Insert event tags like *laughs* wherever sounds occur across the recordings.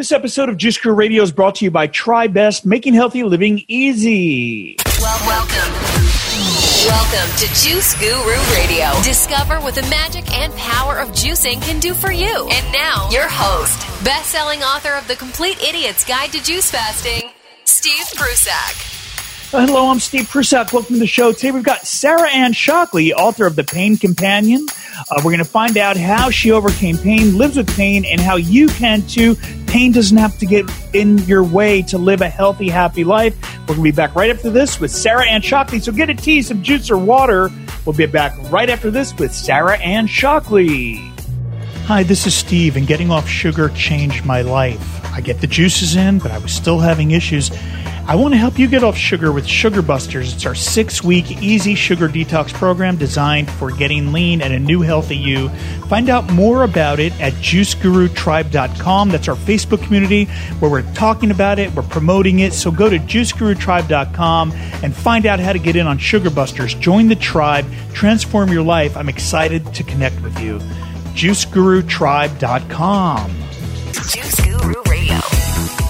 This episode of Juice Guru Radio is brought to you by TriBest, making healthy living easy. Well, welcome. Welcome to Juice Guru Radio. Discover what the magic and power of juicing can do for you. And now, your host, best-selling author of The Complete Idiot's Guide to Juice Fasting, Steve Prussack. Hello, I'm Steve Prussack. Welcome to the show. Today we've got Sarah Anne Shockley, author of The Pain Companion. Uh, we're going to find out how she overcame pain, lives with pain, and how you can too. Pain doesn't have to get in your way to live a healthy, happy life. We're going to be back right after this with Sarah Anne Shockley. So get a tea, some juice, or water. We'll be back right after this with Sarah Anne Shockley. Hi, this is Steve, and getting off sugar changed my life. I get the juices in, but I was still having issues. I want to help you get off sugar with Sugar Busters. It's our six week easy sugar detox program designed for getting lean and a new healthy you. Find out more about it at juicegurutribe.com. That's our Facebook community where we're talking about it, we're promoting it. So go to juicegurutribe.com and find out how to get in on Sugar Busters. Join the tribe, transform your life. I'm excited to connect with you. juicegurutribe.com. Juice.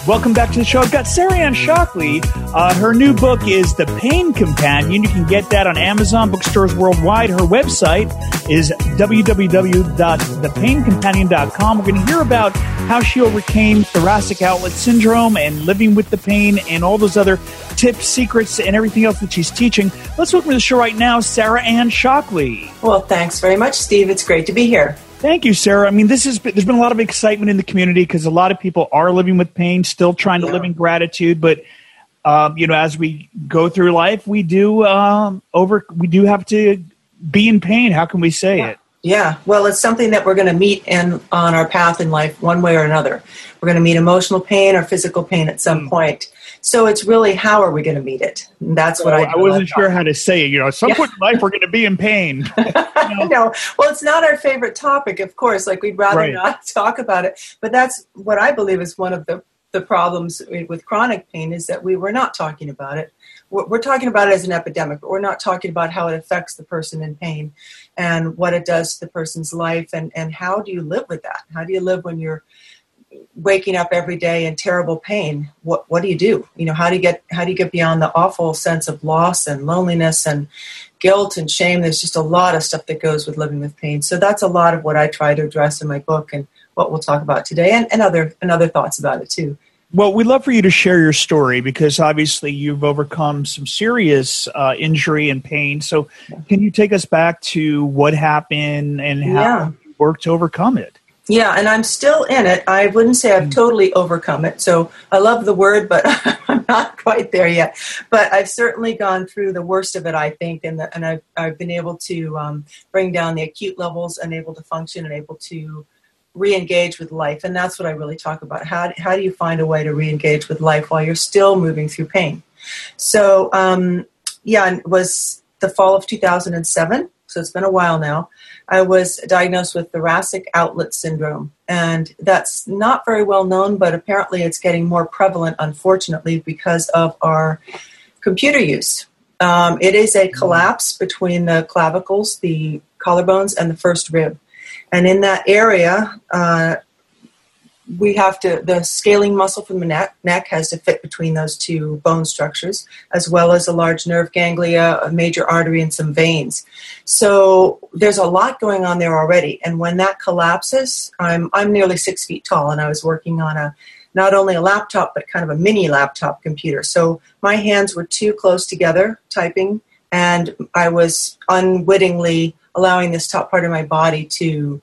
Welcome back to the show. I've got Sarah Anne Shockley. Uh, her new book is The Pain Companion. You can get that on Amazon, bookstores worldwide. Her website is www.thepaincompanion.com. We're going to hear about how she overcame thoracic outlet syndrome and living with the pain and all those other tips, secrets, and everything else that she's teaching. Let's welcome to the show right now, Sarah Anne Shockley. Well, thanks very much, Steve. It's great to be here. Thank you, Sarah. I mean, this is there's been a lot of excitement in the community because a lot of people are living with pain, still trying to Yeah. live in gratitude. But um, you know, as we go through life, we do um, over we do have to be in pain. How can we say it? Yeah, well, it's something that we're going to meet in on our path in life, one way or another. We're going to meet emotional pain or physical pain at some point. So it's really how are we going to meet it? And that's what I. I wasn't sure how to say it. You know, at some point in life, we're going to be in pain. *laughs* I know. Well, it's not our favorite topic, of course. Like we'd rather Right. not *laughs* talk about it. But that's what I believe is one of the the problems with chronic pain is that we were not talking about it. We're, we're talking about it as an epidemic, but we're not talking about how it affects the person in pain and what it does to the person's life and and how do you live with that? How do you live when you're waking up every day in terrible pain what what do you do you know how do you get how do you get beyond the awful sense of loss and loneliness and guilt and shame there's just a lot of stuff that goes with living with pain so that's a lot of what i try to address in my book and what we'll talk about today and, and other and other thoughts about it too Well, we'd love for you to share your story because obviously you've overcome some serious uh, injury and pain. So, can you take us back to what happened and how Yeah. you worked to overcome it? Yeah and i'm still in it. I wouldn't say i've totally overcome it. So i love the word but *laughs* i'm not quite there yet. But i've certainly gone through the worst of it i think and, the, and I've, I've been able to um, bring down the acute levels and able to function and able to re-engage with life. And that's what i really talk about. How, how do you find a way to re-engage with life while you're still moving through pain? So um, yeah and it was the fall of 2007 so it's been a while now I was diagnosed with thoracic outlet syndrome. And that's not very well known, but apparently it's getting more prevalent, unfortunately, because of our computer use. Um, it is a collapse between the clavicles, the collarbones, and the first rib. And in that area, uh, we have to, the scalene muscle from the neck, neck has to fit between those two bone structures, as well as a large nerve ganglia, a major artery, and some veins. So there's a lot going on there already. And when that collapses, I'm, I'm nearly six feet tall, and I was working on a not only a laptop, but kind of a mini laptop computer. So my hands were too close together typing, and I was unwittingly allowing this top part of my body to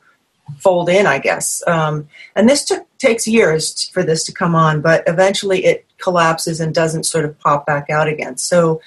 fold in, I guess. Um, and this takes years t- for this to come on, but eventually it collapses and doesn't sort of pop back out again. So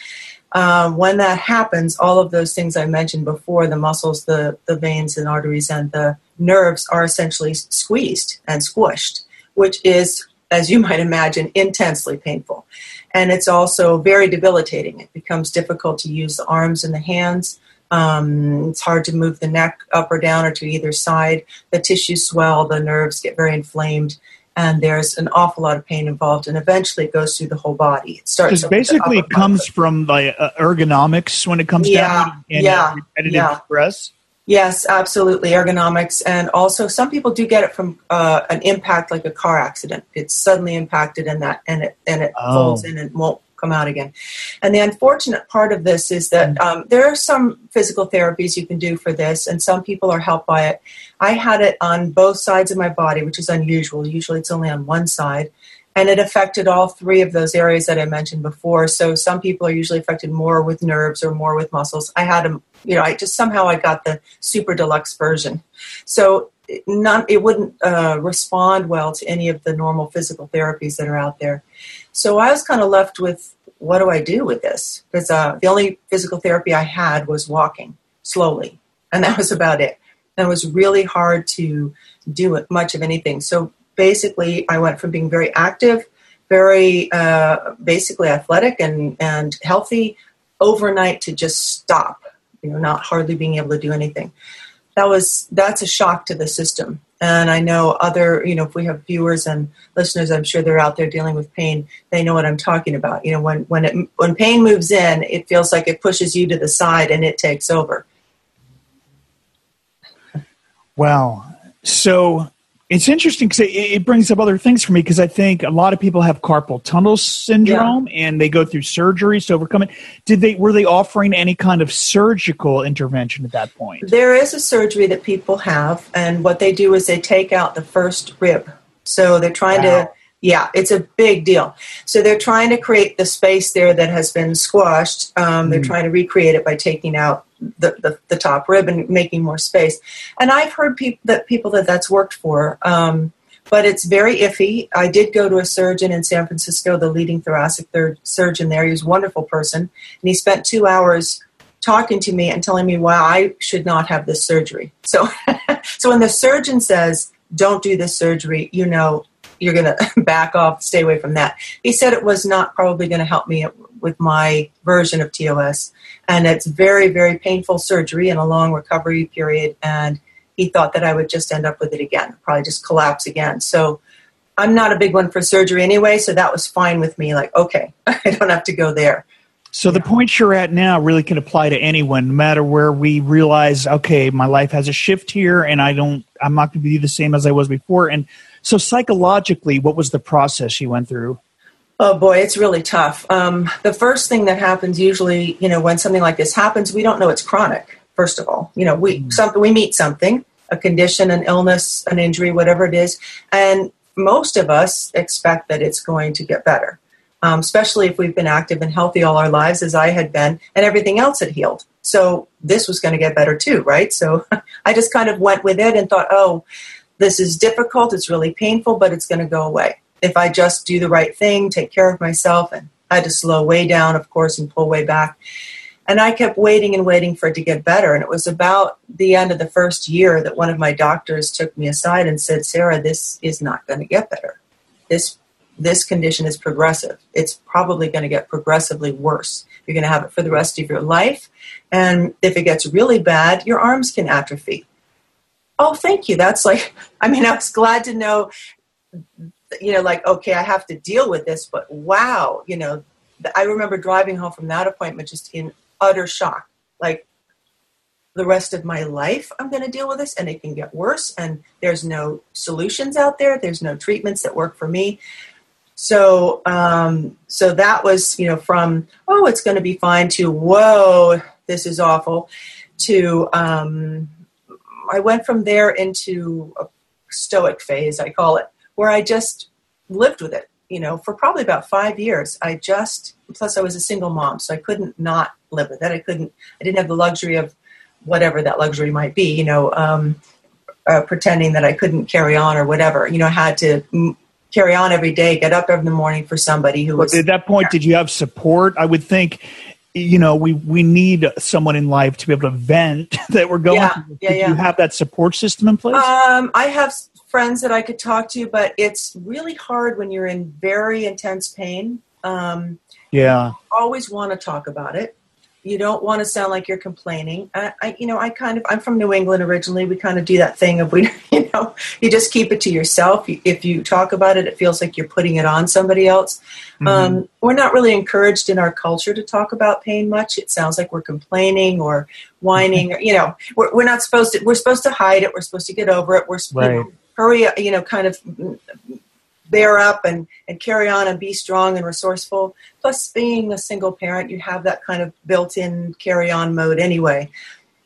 um, when that happens, all of those things I mentioned before the muscles, the, the veins and arteries, and the nerves are essentially squeezed and squished, which is, as you *laughs* might imagine, intensely painful. And it's also very debilitating. It becomes difficult to use the arms and the hands. Um, it's hard to move the neck up or down or to either side. The tissues swell, the nerves get very inflamed, and there's an awful lot of pain involved. And eventually, it goes through the whole body. It starts. The basically, it comes body. from the uh, ergonomics when it comes Yeah, down and yeah, repetitive yeah. stress. Yes, absolutely. Ergonomics. And also, some people do get it from uh, an impact like a car accident. It's suddenly impacted and that, and it, and it oh. folds in and won't come out again. And the unfortunate part of this is that mm. um, there are some physical therapies you can do for this, and some people are helped by it. I had it on both sides of my body, which is unusual. Usually it's only on one side and it affected all three of those areas that I mentioned before. So some people are usually affected more with nerves or more with muscles. I had them, you know, I just somehow I got the super deluxe version. So not, it wouldn't uh, respond well to any of the normal physical therapies that are out there. So I was kind of left with what do I do with this? Because uh, the only physical therapy I had was walking slowly, and *laughs* that was about it. And it was really hard to do much of anything. So basically, I went from being very active, very uh, basically athletic and, and healthy overnight to just stop, you know, not hardly being able to do anything. That was that's a shock to the system. And I know other, you know, if we have viewers and listeners, I'm sure they're out there dealing with pain. They know what I'm talking about. You know, when when it when pain moves in, it feels like it pushes you to the side and it takes over. Wow. So it's interesting because it, it, brings up other things for me because I think a lot of people have carpal tunnel syndrome yeah. and they go through surgeries to overcome it. Did they were they offering any kind of surgical intervention at that point? There is a surgery that people have, and what they do is they take out the first rib. So they're trying wow. to yeah, it's a big deal. So they're trying to create the space there that has been squashed. Um, they're mm. trying to recreate it by taking out the, the, the, top rib and making more space. And I've heard peop- that people that that's worked for, um, but it's very iffy. I did go to a surgeon in San Francisco, the leading thoracic third surgeon there. He was a wonderful person, and he spent two hours talking to me and telling me why I should not have this surgery. So, *laughs* so when the surgeon says, "Don't do this surgery," you know you're going *laughs* to back off, stay away from that. He said it was not probably going to help me with my version of TOS. And it's very, very painful surgery and a long recovery period. And he thought that I would just end up with it again, probably just collapse again. So I'm not a big one for surgery anyway, so that was fine with me. Like, okay, *laughs* I don't have to go there. So the point you're at now really can apply to anyone, no matter where we realize, okay, my life has a shift here, and I don't, I'm not going to be the same as I was before. And so, psychologically, what was the process you went through? Oh boy, it's really tough. Um, the first thing that happens usually, you know, when something like this happens, we don't know it's chronic. First of all, you know, we mm. something we meet something, a condition, an illness, an injury, whatever it is, and most of us expect that it's going to get better. Um, especially if we've been active and healthy all our lives, as I had been, and everything else had healed. So this was going to get better too, right? So *laughs* I just kind of went with it and thought, oh, this is difficult, it's really painful, but it's going to go away. If I just do the right thing, take care of myself, and I had to slow way down, of course, and pull way back. And I kept waiting and waiting for it to get better. And it was about the end of the first year that one of my doctors took me aside and said, Sarah, this is not going to get better. This this condition is progressive. It's probably going to get progressively worse. You're going to have it for the rest of your life. And if it gets really bad, your arms can atrophy oh, thank you. That's like, *laughs* I mean, I was glad to know, you know, like, okay, I have to deal with this, but wow, you know, I remember driving home from that appointment just in utter shock. Like, the rest of my life, I'm going to deal with this, and it can get worse, and there's no solutions out there, there's no treatments that work for me. So, um, so that was, you know, from oh, it's going to be fine to whoa, this is awful, to um, I went from there into a stoic phase, I call it, where I just lived with it. You know, for probably about five years, I just plus I was a single mom, so I couldn't not live with it. I couldn't. I didn't have the luxury of whatever that luxury might be. You know, um, uh, pretending that I couldn't carry on or whatever. You know, I had to m- carry on every day, get up every morning for somebody who was. At that point, there. did you have support? I would think you know we we need someone in life to be able to vent *laughs* that we're going yeah, through. Yeah, yeah. you have that support system in place um, i have friends that i could talk to but it's really hard when you're in very intense pain um, yeah always want to talk about it you don't want to sound like you're complaining. I, I, you know, I kind of, I'm from New England originally. We kind of do that thing of we, *laughs* you know, you just keep it to yourself. If you talk about it, it feels like you're putting it on somebody else. Mm-hmm. Um, we're not really encouraged in our culture to talk about pain much. It sounds like we're complaining or whining. *laughs* Or, you know, we're, we're not supposed to. We're supposed to hide it. We're supposed to get over it. We're right. you know, hurry. You know, kind of bear up and, and carry on and be strong and resourceful. Plus, being a single parent, you have that kind of built in carry on mode anyway.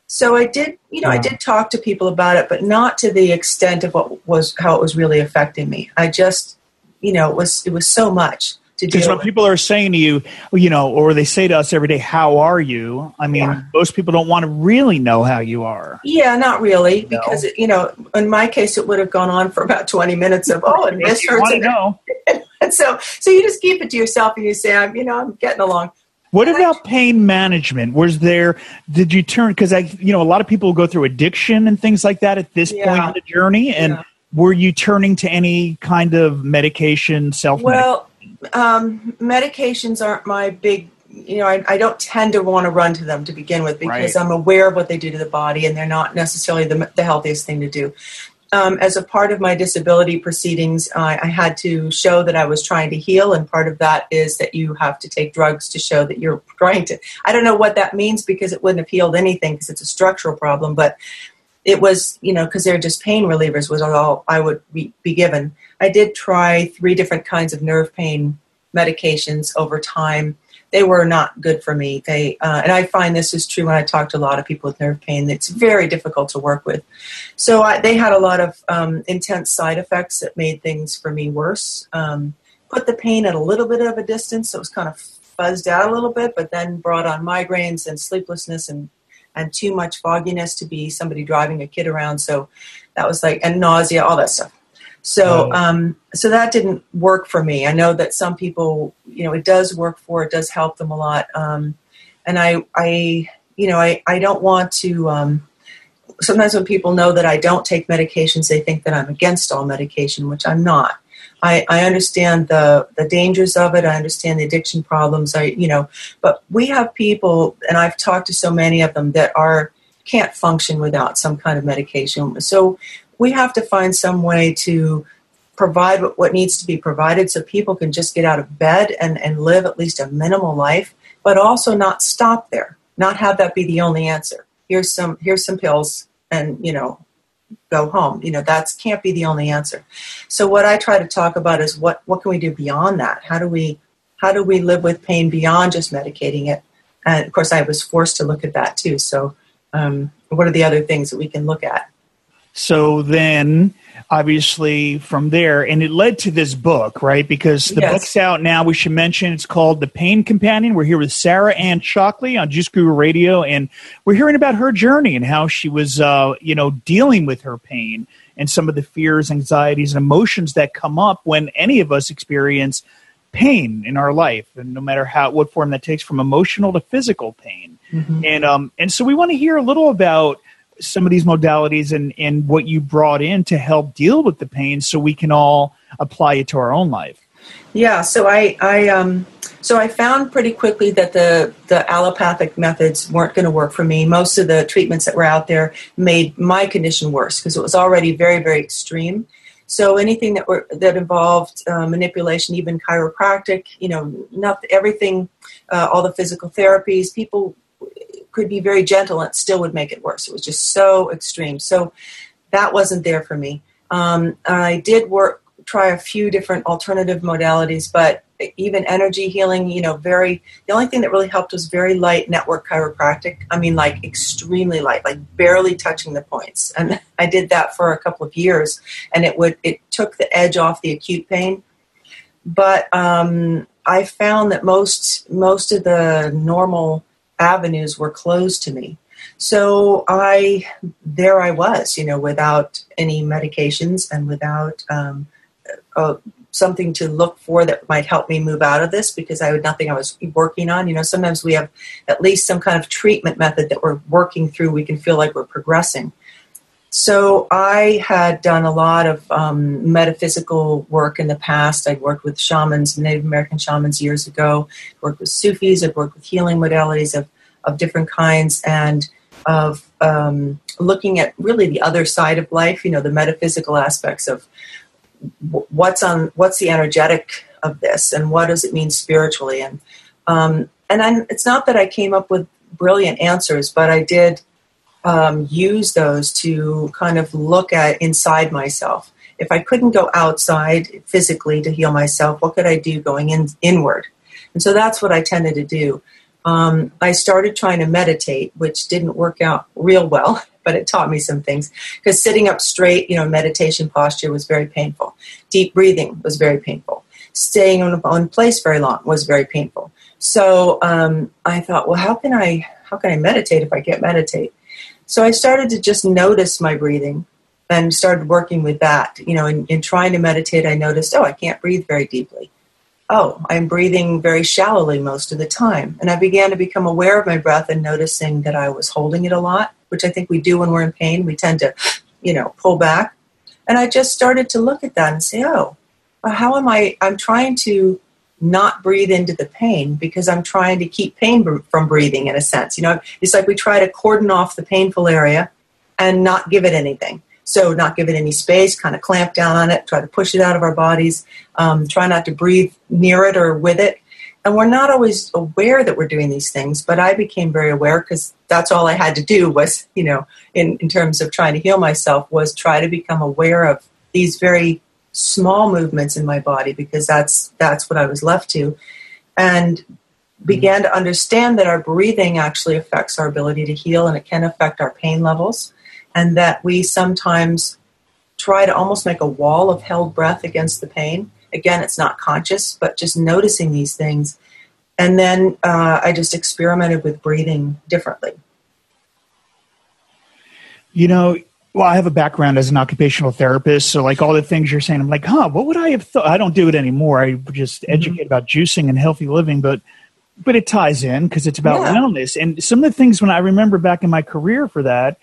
So I did, you know, yeah. I did talk to people about it, but not to the extent of what was how it was really affecting me. I just, you know, it was it was so much to Because when people are saying to you, you know, or they say to us every day, "How are you?" I mean, yeah. most people don't want to really know how you are. Yeah, not really, no. because it, you know, in my case, it would have gone on for about twenty minutes of, "Oh, and this hurts." And, know. and *laughs* so, so you just keep it to yourself, and you say, "I'm, you know, I'm getting along." What about pain management? Was there, did you turn, because I, you know, a lot of people go through addiction and things like that at this yeah. point in the journey. And yeah. were you turning to any kind of medication, self Well, um, medications aren't my big you know, I, I, don't tend to want to run to them to begin with because right. I'm aware of what they do to the body and they're not necessarily the, the healthiest thing to do. Um, as a part of my disability proceedings, uh, I had to show that I was trying to heal, and part of that is that you have to take drugs to show that you're *laughs* trying to. I don't know what that means because it wouldn't have healed anything because it's a structural problem, but it was, you know, because they're just pain relievers was all I would be, given. I did try three different kinds of nerve pain medications over time. They were not good for me. They uh, and I find this is true when I talk to a lot of people with nerve pain. It's very difficult to work with. So I, they had a lot of um, intense side effects that made things for me worse. Um, put the pain at a little bit of a distance, so it was kind of fuzzed out a little bit, but then brought on migraines and sleeplessness and and too much fogginess to be somebody driving a kid around. So that was like, and nausea, all that stuff. So, um, so that didn't work for me. I know that some people, you know, it does work for, it does help them a lot. Um, and I, I, you know, I, I don't want to, um, sometimes when people know that I don't take medications, they think that I'm against all medication, which I'm not. I, I understand the, the dangers of it. I understand the addiction problems. I, you know, but we have people, and I've talked to so many of them that are can't function without some kind of medication. So we have to find some way to provide what needs to be provided so people can just get out of bed and, and live at least a minimal life, but also not stop there, not have that be the only answer. Here's some here's some pills and you know go home. You know, that can't be the only answer. So what I try to talk about is what what can we do beyond that? How do we how do we live with pain beyond just medicating it? And of course, I was forced to look at that too. So, um, what are the other things that we can look at? So then, obviously, from there, and it led to this book, right? Because the yes. book's out now. We should mention it's called The Pain Companion. We're here with Sarah Anne Shockley on Juice Guru Radio, and we're hearing about her journey and how she was, uh, you know, dealing with her pain and some of the fears, anxieties, and emotions that come up when any of us experience pain in our life, and no matter how what form that takes, from emotional to physical pain. Mm-hmm. And um, and so we want to hear a little about some of these modalities and, and what you brought in to help deal with the pain so we can all apply it to our own life. Yeah so i i um so i found pretty quickly that the the allopathic methods weren't going to work for me. Most of the treatments that were out there made my condition worse because it was already very very extreme. So anything that were that involved uh, manipulation even chiropractic you know not everything uh, all the physical therapies people could be very gentle and it still would make it worse. It was just so extreme. So that wasn't there for me. Um, I did work, try a few different alternative modalities, but even energy healing, you know, very, the only thing that really helped was very light network chiropractic. I mean, like extremely light, like barely touching the points. And *laughs* I did that for a couple of years and it would, it took the edge off the acute pain. But um, I found that most, most of the normal avenues were closed to me. So I, there I was, you know, without any medications and without um, uh, something to look for that might help me move out of this because I had nothing I was working on. You know, sometimes we have at least some kind of treatment method that we're working through. We can feel like we're progressing. So I had done a lot of um, metaphysical work in the past. I'd worked with shamans, Native American shamans years ago. Worked with Sufis. I've worked with healing modalities. I've of different kinds and of um, looking at really the other side of life, you know, the metaphysical aspects of what's on what's the energetic of this and what does it mean spiritually and um, and I'm, it's not that I came up with brilliant answers, but I did um, use those to kind of look at inside myself. If I couldn't go outside physically to heal myself, what could I do going in, inward? And so that's what I tended to do. Um, I started trying to meditate, which didn't work out real well, *laughs* but it taught me some things. Because sitting up straight, you know, meditation posture was very painful. Deep breathing was very painful. Staying on one place very long was very painful. So um, I thought, well, how can I how can I meditate if I can't meditate? So I started to just notice my breathing and started working with that. You know, in, in trying to meditate, I noticed, oh, I can't breathe very deeply. Oh, I'm breathing very shallowly most of the time. And I began to become aware of my breath and noticing that I was holding it a lot, which I think we do when we're in pain. We tend to, you know, pull back. And I just started to look at that and say, oh, how am I? I'm trying to not breathe into the pain because I'm trying to keep pain from breathing in a sense. You know, it's like we try to cordon off the painful area and not give it anything. So, not give it any space, kind of clamp down on it, try to push it out of our bodies, um, try not to breathe near it or with it. And we're not always aware that we're doing these things, but I became very aware because that's all I had to do was, you know, in, in terms of trying to heal myself, was try to become aware of these very small movements in my body because that's that's what I was left to, and began to understand that our breathing actually affects our ability to heal and it can affect our pain levels, and that we sometimes try to almost make a wall of held breath against the pain. Again, it's not conscious, but just noticing these things. And then uh, I just experimented with breathing differently. You know, well, I have a background as an occupational therapist, so like all the things you're saying, I'm like, huh, what would I have thought? I don't do it anymore. I just mm-hmm. educate about juicing and healthy living, but but it ties in because it's about yeah. wellness. And some of the things when I remember back in my career for that,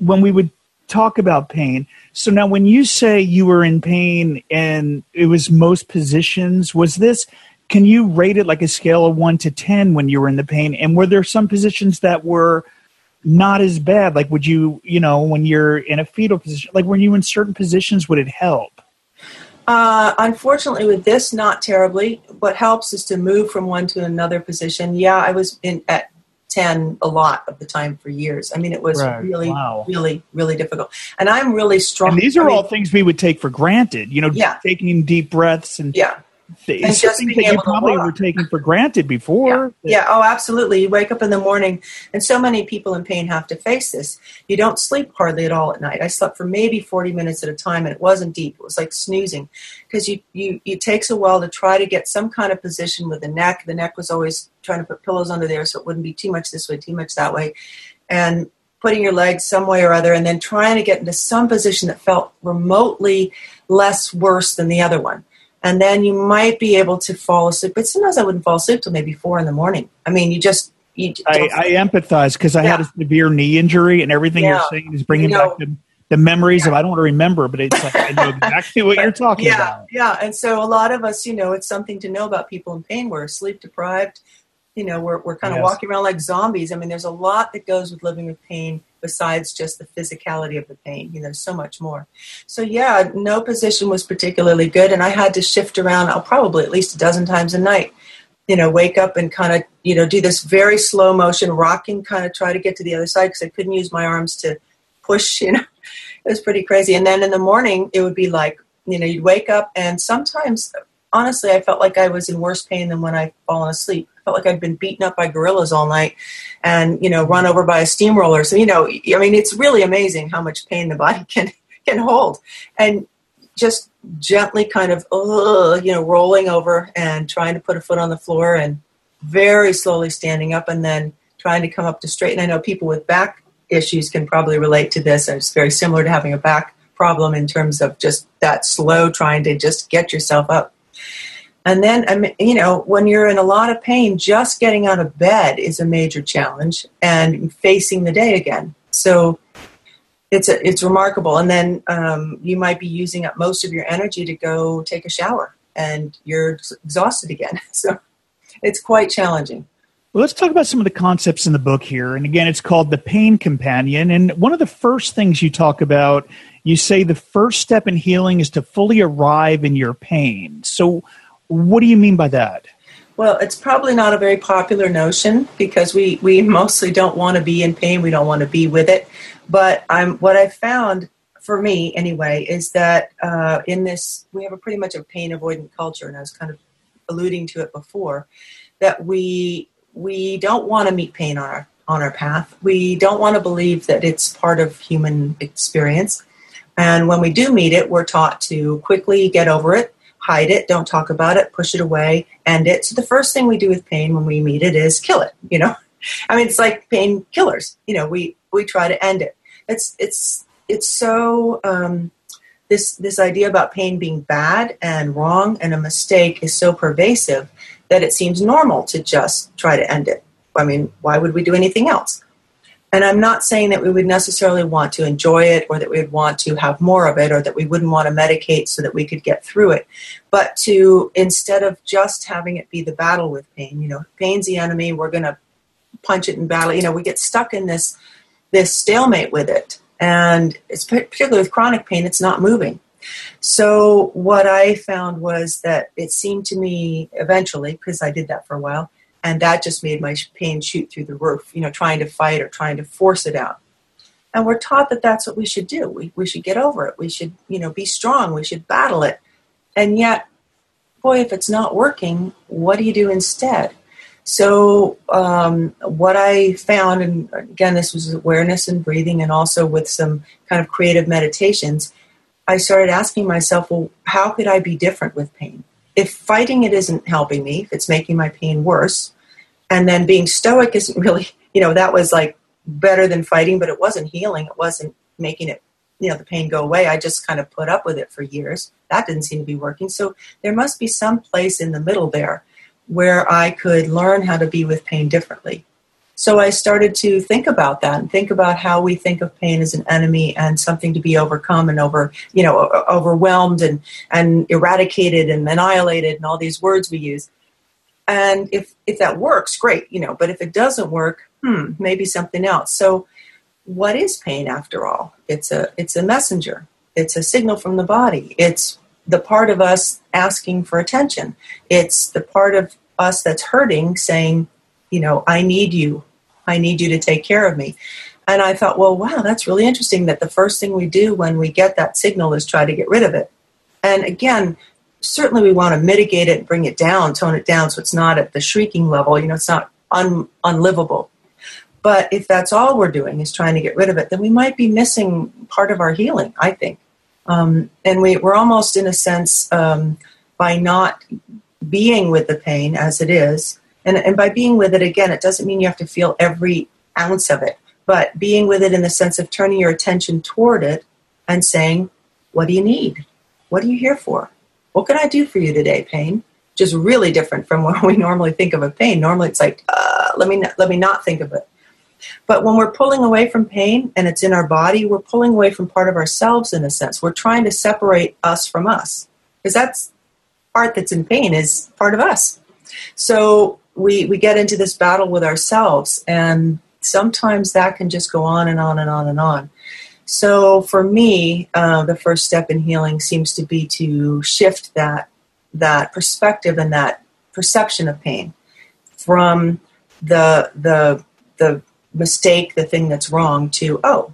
when we would talk about pain. So now, when you say you were in pain and it was most positions, was this? Can you rate it like a scale of one to ten when you were in the pain? And were there some positions that were not as bad? Like, would you, you know, when you're in a fetal position, like when you in certain positions, would it help? Uh, unfortunately, with this, not terribly. What helps is to move from one to another position. Yeah, I was in at 10 a lot of the time for years. I mean, it was right. really, wow. really, really difficult. And I'm really strong. And these are I all things we would take for granted, you know, yeah. taking deep breaths and yeah it's something that you probably were taking for granted before. Yeah. yeah. oh, absolutely. You wake up in the morning, and so many people in pain have to face this. You don't sleep hardly at all at night. I slept for maybe 40 minutes at a time, and it wasn't deep. It was like snoozing because you, you, it takes a while to try to get some kind of position with the neck. The neck was always trying to put pillows under there so it wouldn't be too much this way, too much that way. And putting your legs some way or other, and then trying to get into some position that felt remotely less worse than the other one and then you might be able to fall asleep. But sometimes I wouldn't fall asleep till maybe four in the morning. I mean, you just. You I, I, empathize because I yeah. had a severe knee injury, and everything yeah. you're saying is bringing you know, back the, the memories yeah. of I don't want to remember, but it's like I know exactly what you're talking yeah, about. Yeah, and so a lot of us, you know, it's something to know about people in pain. We're sleep deprived. You know, we're we're kind of yes. walking around like zombies. I mean, there's a lot that goes with living with pain besides just the physicality of the pain. You know, so much more. So yeah, no position was particularly good, and I had to shift around. I'll probably at least a dozen times a night. You know, wake up and kind of you know do this very slow motion rocking, kind of try to get to the other side because I couldn't use my arms to push. *laughs* You know, it was pretty crazy. And then in the morning, it would be like you know you'd wake up and sometimes honestly i felt like i was in worse pain than when i'd fallen asleep felt like I'd been beaten up by gorillas all night and, you know, run over by a steamroller. So, you know, I mean, it's really amazing how much pain the body *laughs* can, can hold. And just gently kind of, uh, you know, rolling over and trying to put a foot on the floor and very slowly standing up and then trying to come up to straight. And I know people with back issues can probably relate to this. It's very similar to having a back problem in terms of just that slow trying to just get yourself up. And then, you know, when you're in a lot of pain, just getting out of bed is a major challenge and facing the day again. So it's, a, it's remarkable. And then um, you might be using up most of your energy to go take a shower and you're exhausted again. *laughs* So it's quite challenging. Well, let's talk about some of the concepts in the book here. And again, it's called The Pain Companion. And one of the first things you talk about, you say the first step in healing is to fully arrive in your pain. So, what do you mean by that? Well, it's probably not a very popular notion because we, we mostly don't want to be in pain. We don't want to be with it. But I'm, what I found for me anyway is that uh, in this, we have a pretty much a pain avoidant culture, and I was kind of alluding to it before, that we we don't want to meet pain on our on our path. We don't want to believe that it's part of human experience. And when we do meet it, we're taught to quickly get over it, hide it, don't talk about it, push it away, end it. So the first thing we do with pain when we meet it is kill it, you know? *laughs* I mean, it's like pain killers. You know, we, we try to end it. It's, it's, it's so, um, this, this idea about pain being bad and wrong and a mistake is so pervasive that it seems normal to just try to end it. I mean, why would we do anything else? And I'm not saying that we would necessarily want to enjoy it or that we would want to have more of it or that we wouldn't want to medicate so that we could get through it. But to, instead of just having it be the battle with pain, you know, pain's the enemy, we're going to punch it in battle. You know, we get stuck in this, this stalemate with it. And it's particularly with chronic pain, it's not moving. So what I found was that it seemed to me eventually, because I did that for a while, and that just made my pain shoot through the roof you know trying to fight or trying to force it out. And we're taught that that's what we should do. We, we should get over it. We should you know be strong. We should battle it. And yet boy if it's not working what do you do instead? So um, what i found and again this was awareness and breathing and also with some kind of creative meditations i started asking myself well how could i be different with pain? If fighting it isn't helping me if it's making my pain worse and then being stoic isn't really you know that was like better than fighting but it wasn't healing. It wasn't making it you know the pain go away. I just kind of put up with it for years. That didn't seem to be working. So there must be some place in the middle there where i could learn how to be with pain differently. So i started to think about that and think about how we think of pain as an enemy and something to be overcome and over you know overwhelmed and and eradicated and annihilated and all these words we use and if if that works great you know but if it doesn't work hmm maybe something else. So what is pain after all? It's a it's a messenger. It's a signal from the body. It's the part of us asking for attention. It's the part of us that's hurting saying you know i need you. I need you to take care of me. And i thought well wow that's really interesting that the first thing we do when we get that signal is try to get rid of it. And again certainly we want to mitigate it, and bring it down, tone it down so it's not at the shrieking level, you know, it's not un, unlivable. But if that's all we're doing is trying to get rid of it, then we might be missing part of our healing, I think. Um, and we, we're almost, in a sense, um, by not being with the pain as it is, and, and by being with it, again, it doesn't mean you have to feel every ounce of it, but being with it in the sense of turning your attention toward it and saying, What do you need? What are you here for? What can I do for you today, pain? Just really different from *laughs* what we normally think of a pain. Normally, it's like, uh, let me let me not think of it. But when we're pulling away from pain and it's in our body, we're pulling away from part of ourselves in a sense. We're trying to separate us from us because that's part that's in pain is part of us. So we we get into this battle with ourselves, and sometimes that can just go on and on and on and on. So for me, uh, the first step in healing seems to be to shift that that perspective and that perception of pain from the the the mistake, the thing that's wrong, to oh,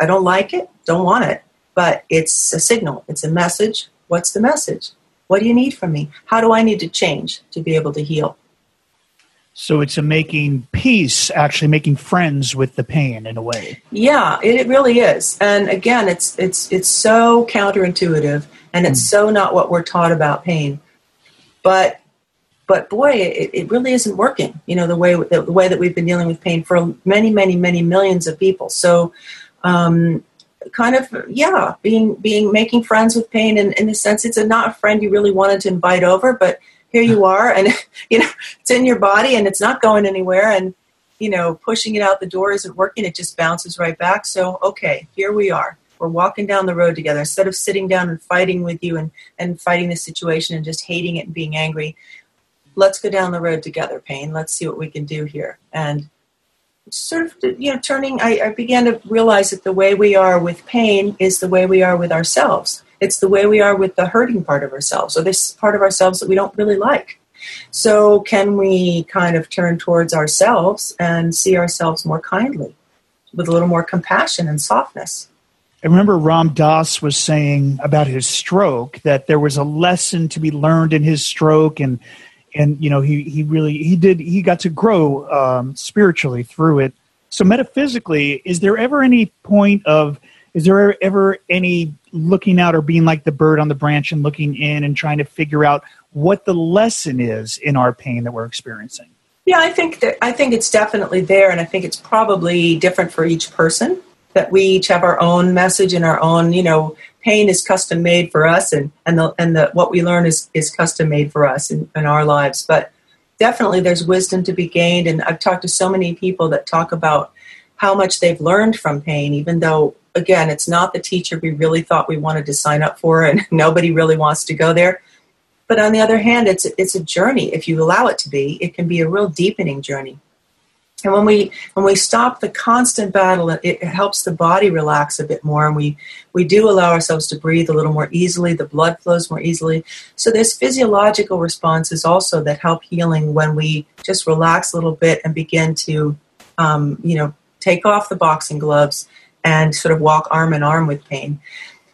I don't like it, don't want it, but it's a signal, it's a message. What's the message? What do you need from me? How do I need to change to be able to heal? So it's a making peace, actually making friends with the pain in a way. Yeah, it really is. And again, it's it's it's so counterintuitive, and it's mm. so not what we're taught about pain. But but boy, it, it really isn't working. You know the way the, the, way that we've been dealing with pain for many, many, many millions of people. So. Um, kind of yeah being being making friends with pain and in the sense it's a, not a friend you really wanted to invite over but here you are and *laughs* you know it's in your body and it's not going anywhere and you know pushing it out the door isn't working it just bounces right back so okay here we are we're walking down the road together instead of sitting down and fighting with you and, and fighting the situation and just hating it and being angry let's go down the road together, pain. Let's see what we can do here. And sort of, you know, turning, I, I began to realize that the way we are with pain is the way we are with ourselves. It's the way we are with the hurting part of ourselves, or this part of ourselves that we don't really like. So, can we kind of turn towards ourselves and see ourselves more kindly, with a little more compassion and softness? I remember Ram Dass was saying about his stroke that there was a lesson to be learned in his stroke, and and you know he he really he did he got to grow um, spiritually through it. So metaphysically, is there ever any point of is there ever any looking out or being like the bird on the branch and looking in and trying to figure out what the lesson is in our pain that we're experiencing? Yeah, I think that I think it's definitely there, and I think it's probably different for each person. That we each have our own message and our own, you know, pain is custom made for us, and and the and the what we learn is is custom made for us in, in our lives. But definitely, there's wisdom to be gained, and I've talked to so many people that talk about how much they've learned from pain, even though again, it's not the teacher we really thought we wanted to sign up for, and *laughs* nobody really wants to go there. But on the other hand, it's it's a journey. If you allow it to be, it can be a real deepening journey. And when we when we stop the constant battle, it, helps the body relax a bit more, and we we do allow ourselves to breathe a little more easily. The blood flows more easily. So there's physiological responses also that help healing when we just relax a little bit and begin to, um, you know, take off the boxing gloves and sort of walk arm in arm with pain.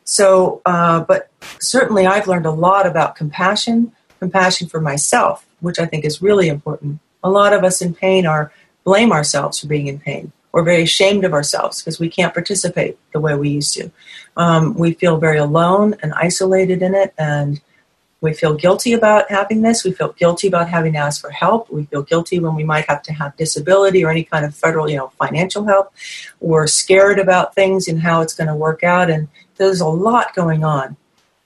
So, uh, but certainly I've learned a lot about compassion, compassion for myself, which I think is really important. A lot of us in pain are blame ourselves for being in pain. We're very ashamed of ourselves because we can't participate the way we used to. Um, we feel very alone and isolated in it, and we feel guilty about having this. We feel guilty about having to ask for help. We feel guilty when we might have to have disability or any kind of federal, you know, financial help. We're scared about things and how it's going to work out. And there's a lot going on.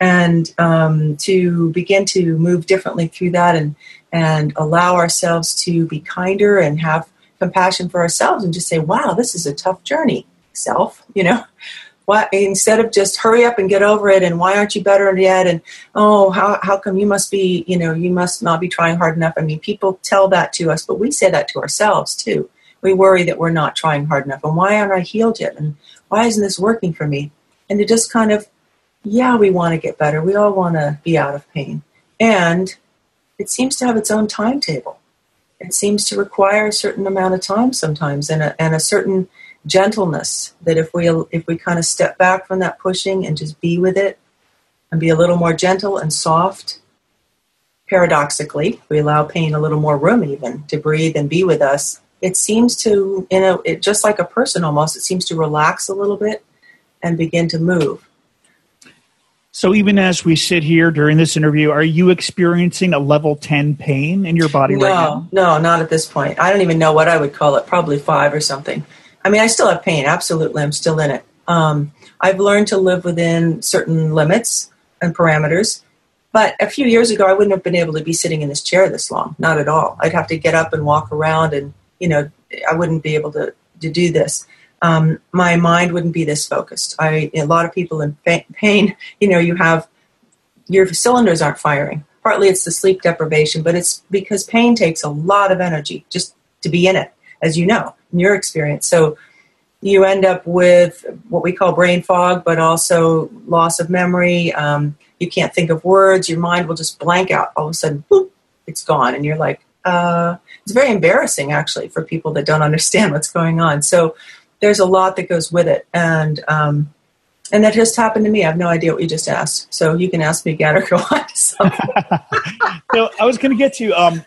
And um, to begin to move differently through that and, and allow ourselves to be kinder and have compassion for ourselves and just say, wow, this is a tough journey, self, you know why instead of just hurry up and get over it and why aren't you better yet? And oh how, how come you must be you know you must not be trying hard enough? I mean people tell that to us but we say that to ourselves too. We worry that we're not trying hard enough and why aren't i healed yet? And why isn't this working for me? And to just kind of yeah we want to get better. We all want to be out of pain. And it seems to have its own timetable. It seems to require a certain amount of time sometimes and a, and a certain gentleness that if we if we kind of step back from that pushing and just be with it and be a little more gentle and soft paradoxically we allow pain a little more room even to breathe and be with us it seems to you know it just like a person almost it seems to relax a little bit and begin to move so even as we sit here during this interview, are you experiencing a level 10 pain in your body no, right now? No, not at this point. I don't even know what I would call it, probably 5 or something. I mean, I still have pain. Absolutely, I'm still in it. Um, I've learned to live within certain limits and parameters. But a few years ago, I wouldn't have been able to be sitting in this chair this long. Not at all. I'd have to get up and walk around, and you know, I wouldn't be able to to do this. Um, my mind wouldn't be this focused. I a lot of people in pain. *laughs* You know, you have your cylinders aren't firing. Partly it's the sleep deprivation, but it's because pain takes a lot of energy just to be in it, as you know in your experience. So you end up with what we call brain fog, but also loss of memory. Um, you can't think of words. Your mind will just blank out. All of a sudden, boop, it's gone. And you're like, uh, it's very embarrassing actually for people that don't *laughs* understand what's going on. So there's a lot that goes with it. And um, and that just happened to me. I have no idea what you just asked. So you can ask me again or go on to something. so I was going to get to um,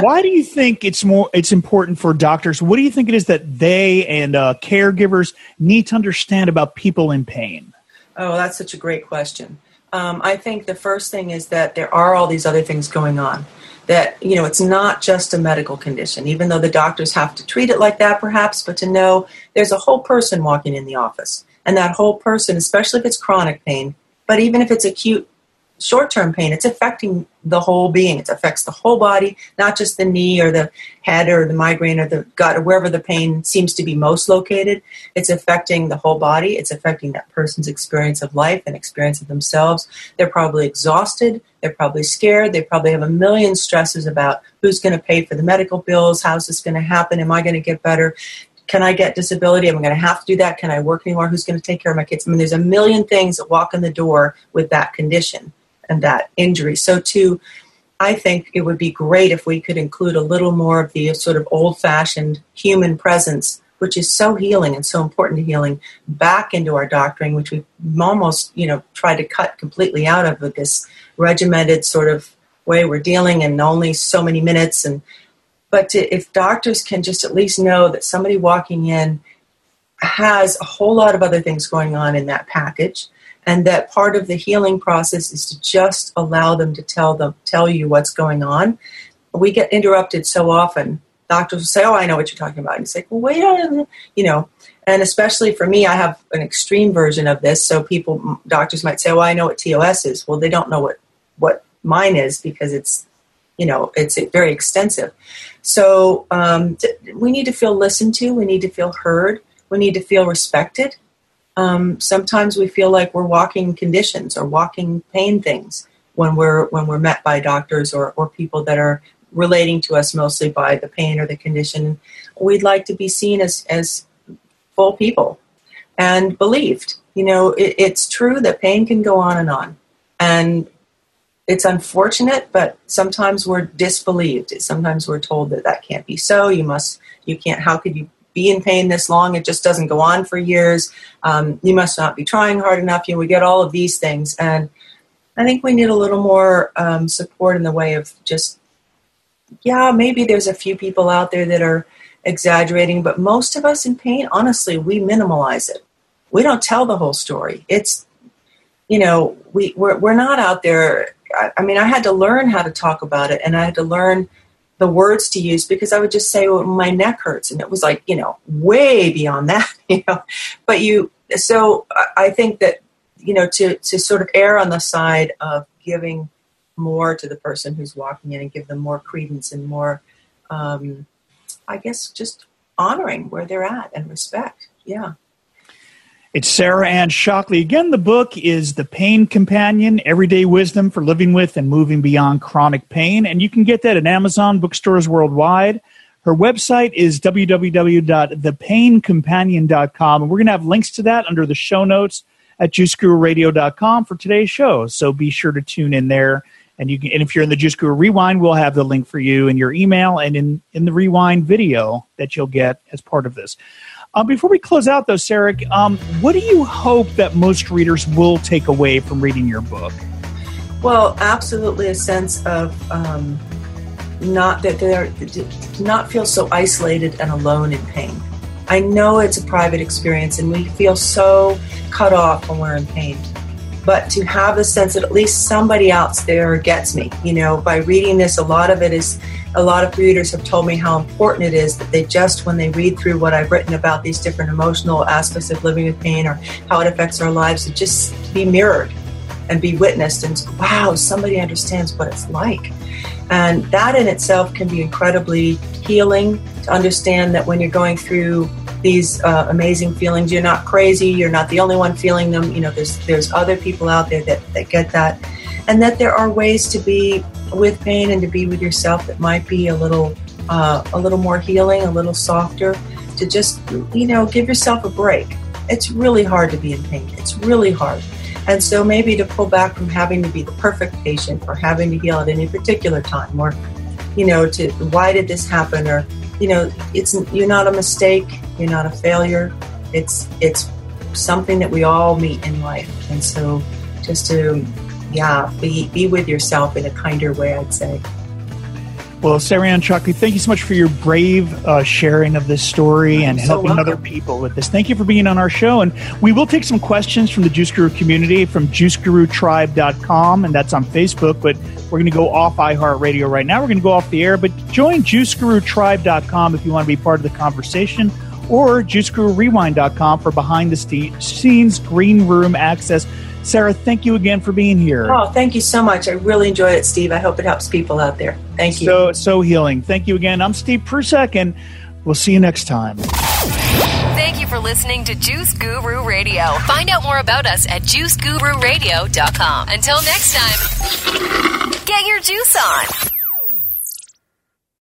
why do you think it's more it's important for doctors? What do you think it is that they and uh, caregivers need to understand about people in pain? Oh, that's such a great question. Um, I think the first thing is that there are all these other things going on. That you know, it's not just a medical condition, even though the doctors have to treat it like that, perhaps. But to know there's a whole person walking in the office and that whole person, especially if it's chronic pain, but even if it's acute short term pain, it's affecting the whole being. It affects the whole body, not just the knee or the head or the migraine or the gut or wherever the pain seems to be most located. It's affecting the whole body. It's affecting that person's experience of life and experience of themselves. They're probably exhausted. They're probably scared. They probably have a million stresses about who's going to pay for the medical bills, how's this going to happen, am I going to get better? Can I get disability? Am I going to have to do that? Can I work anymore? Who's going to take care of my kids? I mean, there's a million things that walk in the door with that condition and that injury. So, to I think it would be great if we could include a little more of the sort of old fashioned human presence, which is so healing and so important to healing, back into our doctoring, which we've almost, you know, tried to cut completely out of with this regimented sort of way we're dealing and only so many minutes. And but to, if doctors can just at least know that somebody walking in has a whole lot of other things going on in that package and that part of the healing process is to just allow them to tell them tell you what's going on. We get interrupted so often. Doctors will say oh i know what you're talking about. And you say well wait a minute, you know. And especially for me i have an extreme version of this. So people doctors might say well i know what TOS is. Well they don't know what what mine is because it's you know it's very extensive. So um, we need to feel listened to. We need to feel heard. We need to feel respected um, sometimes we feel like we're walking conditions or walking pain things when we're when we're met by doctors or, or people that are relating to us mostly by the pain or the condition. We'd like to be seen as as full people and believed. You know, it, it's true that pain can go on and on, and it's unfortunate, but sometimes we're disbelieved. Sometimes we're told that that can't be so. You must, you can't. How could you be in pain this long. It just doesn't go on for years. Um, you must not be trying hard enough. You know, we get all of these things, and I think we need a little more um, support in the way of just, yeah, maybe there's a few people out there that are exaggerating, but most of us in pain, honestly, we minimalize it. We don't tell the whole story. It's, you know, we we're, we're not out there. I, I mean, I had to learn how to talk about it, and I had to learn the words to use because I would just say, well, my neck hurts. And it was like, you know, way beyond *laughs* that, you know. But you, so I think that, you know, to, to sort of err on the side of giving more to the person who's walking in and give them more credence and more, um, I guess, just honoring where they're at and respect. Yeah. It's Sarah Anne Shockley. Again, the book is The Pain Companion Everyday Wisdom for Living with and Moving Beyond Chronic Pain. And you can get that at Amazon bookstores worldwide. Her website is www.thepaincompanion.com. And we're going to have links to that under the show notes at juicegururadio.com for today's show. So be sure to tune in there. And you can, and if you're in the Juice Guru Rewind, we'll have the link for you in your email and in, in the Rewind video that you'll get as part of this. Uh, before we close out, though, Sarah, um, what do you hope that most readers will take away from reading your book? Well, absolutely a sense of um, not that they're not feel so isolated and alone in pain. I know it's a private experience, and we feel so cut off when we're in pain but to have the sense that at least somebody else there gets me. You know, by reading this, a lot of it is, a lot of readers have told me how important it is that they just, when they read through what I've written about these different emotional aspects of living with pain or how it affects our lives, to just be mirrored and be witnessed and wow, somebody understands what it's like. And that in itself can be incredibly healing to understand that when you're going through these uh, amazing feelings. You're not crazy. You're not the only one feeling them. You know, there's there's other people out there that, that get that, and that there are ways to be with pain and to be with yourself that might be a little uh, a little more healing, a little softer. To just you know give yourself a break. It's really hard to be in pain. It's really hard. And so maybe to pull back from having to be the perfect patient or having to heal at any particular time or, you know, to why did this happen or you know, it's you're not a mistake, you're not a failure. It's it's something that we all meet in life, and so just to yeah, be be with yourself in a kinder way, I'd say. Well, Sarah Anne Shockley, thank you so much for your brave uh, sharing of this story and helping other people with this. Thank you for being on our show. And we will take some questions from the Juice Guru community from juicegurutribe.com, and that's on Facebook. But we're going to go off iHeartRadio right now. We're going to go off the air, but join juicegurutribe.com if you want to be part of the conversation or juicegururewind.com for behind the scenes green room access Sarah, thank you again for being here. Oh, thank you so much. I really enjoyed it, Steve. I hope it helps people out there. Thank you. So, so healing. Thank you again. I'm Steve Prussack, and we'll see you next time. Thank you for listening to Juice Guru Radio. Find out more about us at juicegururadio.com. Until next time, get your juice on.